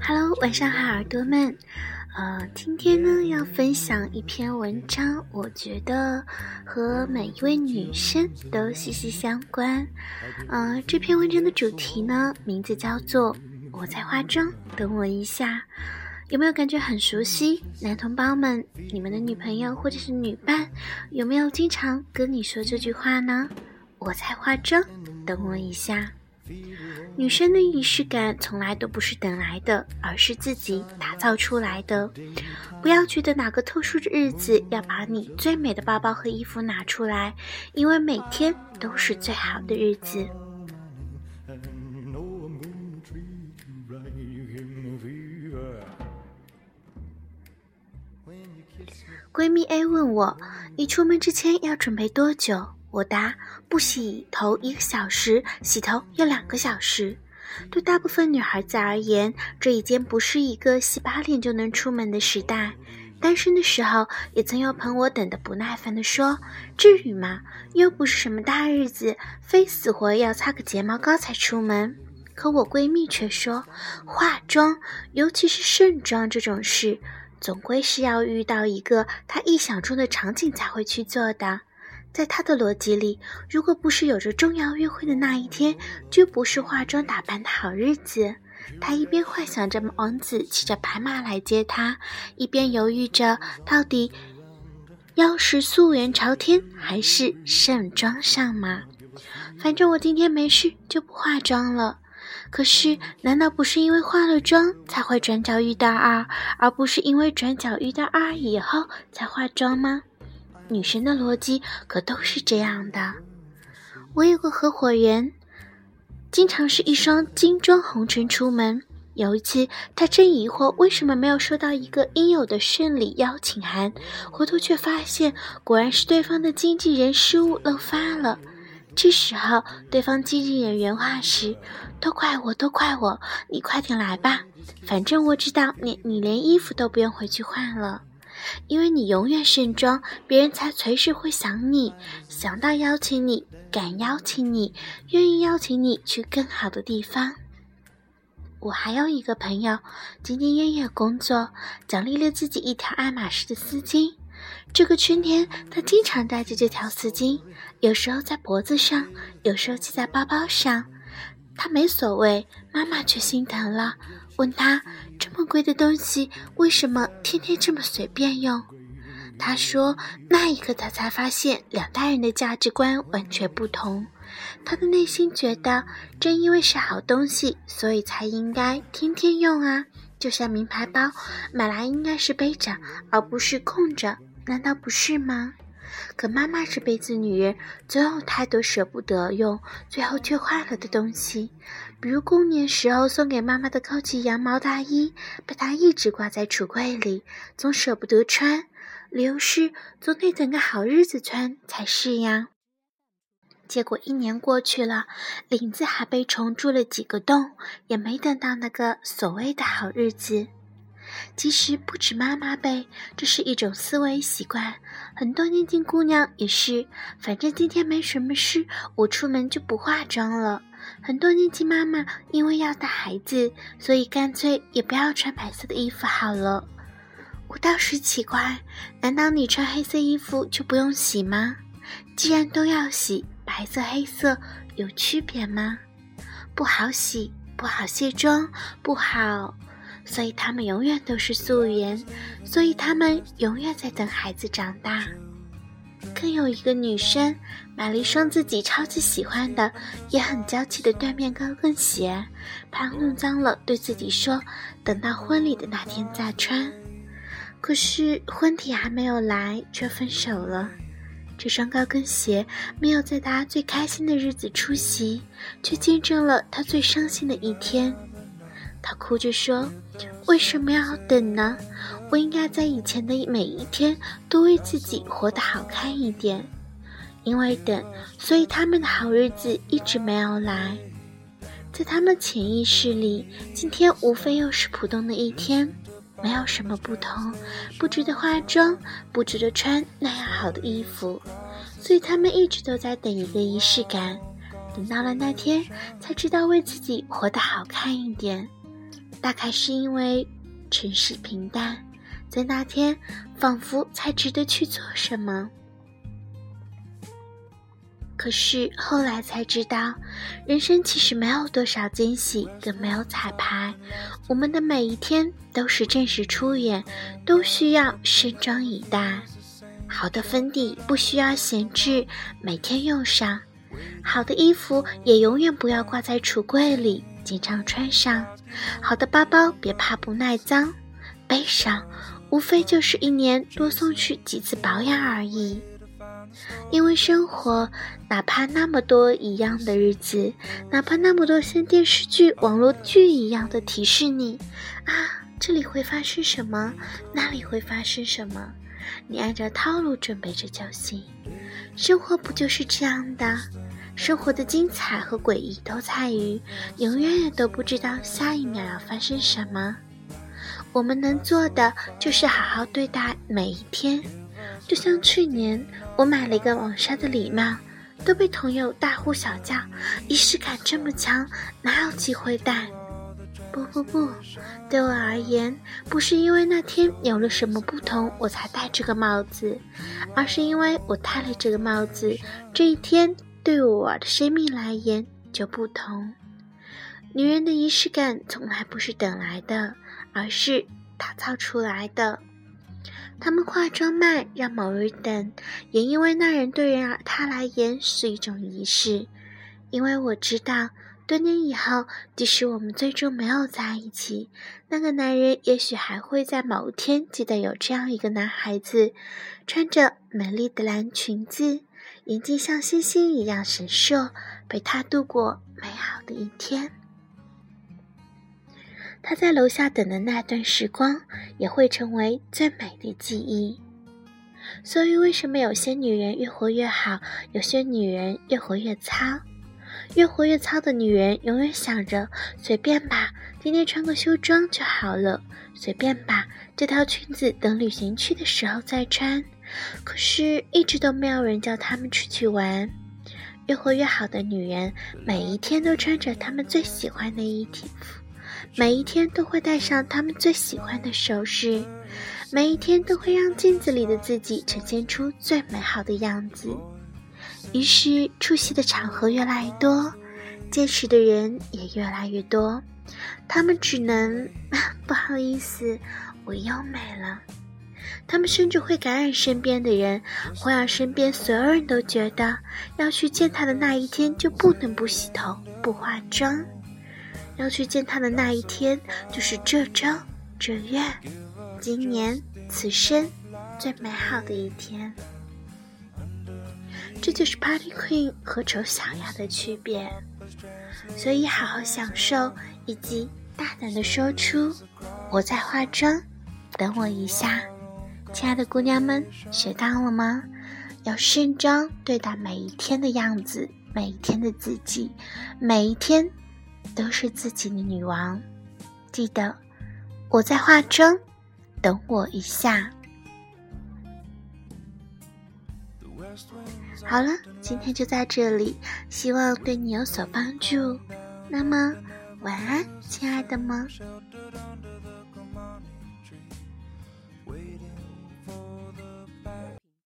Hello，晚上好，耳朵们。呃，今天呢要分享一篇文章，我觉得和每一位女生都息息相关。呃，这篇文章的主题呢，名字叫做《我在化妆，等我一下》。有没有感觉很熟悉？男同胞们，你们的女朋友或者是女伴，有没有经常跟你说这句话呢？我在化妆，等我一下。女生的仪式感从来都不是等来的，而是自己打造出来的。不要觉得哪个特殊的日子要把你最美的包包和衣服拿出来，因为每天都是最好的日子。闺蜜 A 问我：“你出门之前要准备多久？”我答：“不洗头一个小时，洗头要两个小时。”对大部分女孩子而言，这已经不是一个洗把脸就能出门的时代。单身的时候，也曾有朋友等得不耐烦地说：“至于吗？又不是什么大日子，非死活要擦个睫毛膏才出门。”可我闺蜜却说：“化妆，尤其是盛装这种事。”总归是要遇到一个她意想中的场景才会去做的，在他的逻辑里，如果不是有着重要约会的那一天，就不是化妆打扮的好日子。他一边幻想着王子骑着白马来接他，一边犹豫着到底要是素颜朝天还是盛装上马。反正我今天没事，就不化妆了。可是，难道不是因为化了妆才会转角遇到二，而不是因为转角遇到二以后才化妆吗？女神的逻辑可都是这样的。我有个合伙人，经常是一双精装红唇出门。有一次，他正疑惑为什么没有收到一个应有的顺礼邀请函，回头却发现，果然是对方的经纪人失误漏发了。这时候，对方经纪人原话是：“都怪我，都怪我，你快点来吧，反正我知道你，你连衣服都不用回去换了，因为你永远盛装，别人才随时会想你，想到邀请你，敢邀请你，愿意邀请你去更好的地方。”我还有一个朋友，兢兢业业工作，奖励了自己一条爱马仕的丝巾。这个春天，他经常带着这条丝巾，有时候在脖子上，有时候系在包包上。他没所谓，妈妈却心疼了，问他：“这么贵的东西，为什么天天这么随便用？”他说：“那一刻，他才发现两代人的价值观完全不同。他的内心觉得，正因为是好东西，所以才应该天天用啊。就像名牌包，买来应该是背着，而不是空着。”难道不是吗？可妈妈这辈子女人总有太多舍不得用，最后却坏了的东西，比如过年时候送给妈妈的高级羊毛大衣，被她一直挂在橱柜里，总舍不得穿，理由是总得等个好日子穿才是呀。结果一年过去了，领子还被虫蛀了几个洞，也没等到那个所谓的好日子。其实不止妈妈辈，这是一种思维习惯。很多年轻姑娘也是，反正今天没什么事，我出门就不化妆了。很多年轻妈妈因为要带孩子，所以干脆也不要穿白色的衣服好了。我倒是奇怪，难道你穿黑色衣服就不用洗吗？既然都要洗，白色黑色有区别吗？不好洗，不好卸妆，不好。所以他们永远都是素颜，所以他们永远在等孩子长大。更有一个女生买了一双自己超级喜欢的、也很娇气的缎面高跟鞋，怕弄脏了，对自己说：“等到婚礼的那天再穿。”可是婚礼还没有来，却分手了。这双高跟鞋没有在她最开心的日子出席，却见证了她最伤心的一天。他哭着说：“为什么要等呢？我应该在以前的每一天都为自己活得好看一点。因为等，所以他们的好日子一直没有来。在他们潜意识里，今天无非又是普通的一天，没有什么不同，不值得化妆，不值得穿那样好的衣服。所以他们一直都在等一个仪式感，等到了那天，才知道为自己活得好看一点。”大概是因为尘世平淡，在那天仿佛才值得去做什么。可是后来才知道，人生其实没有多少惊喜，更没有彩排。我们的每一天都是正式出演，都需要盛装以待。好的粉底不需要闲置，每天用上；好的衣服也永远不要挂在橱柜里，经常穿上。好的包包别怕不耐脏，背上，无非就是一年多送去几次保养而已。因为生活，哪怕那么多一样的日子，哪怕那么多像电视剧、网络剧一样的提示你，啊，这里会发生什么，那里会发生什么，你按照套路准备着就行。生活不就是这样的？生活的精彩和诡异都在于，永远也都不知道下一秒要发生什么。我们能做的，就是好好对待每一天。就像去年我买了一个网纱的礼帽，都被朋友大呼小叫，仪式感这么强，哪有机会戴？不不不，对我而言，不是因为那天有了什么不同我才戴这个帽子，而是因为我戴了这个帽子，这一天对我的生命来言就不同。女人的仪式感从来不是等来的，而是打造出来的。他们化妆慢，让某人等，也因为那人对人他来言是一种仪式。因为我知道，多年以后，即使我们最终没有在一起，那个男人也许还会在某天记得有这样一个男孩子，穿着美丽的蓝裙子，眼睛像星星一样闪烁，陪他度过美好的一天。他在楼下等的那段时光，也会成为最美的记忆。所以，为什么有些女人越活越好，有些女人越活越糙？越活越糙的女人，永远想着随便吧，今天穿个秋装就好了，随便吧，这条裙子等旅行去的时候再穿。可是，一直都没有人叫她们出去玩。越活越好的女人，每一天都穿着她们最喜欢的衣服。每一天都会戴上他们最喜欢的首饰，每一天都会让镜子里的自己呈现出最美好的样子。于是出席的场合越来越多，见识的人也越来越多。他们只能 不好意思，我又美了。他们甚至会感染身边的人，会让身边所有人都觉得要去见他的那一天就不能不洗头、不化妆。要去见他的那一天，就是这周、这月、今年、此生最美好的一天。这就是 Party Queen 和丑小鸭的区别。所以，好好享受，以及大胆的说出“我在化妆，等我一下”。亲爱的姑娘们，学到了吗？要盛装对待每一天的样子，每一天的自己，每一天。都是自己的女王，记得我在化妆，等我一下。好了，今天就在这里，希望对你有所帮助。那么，晚安，亲爱的们。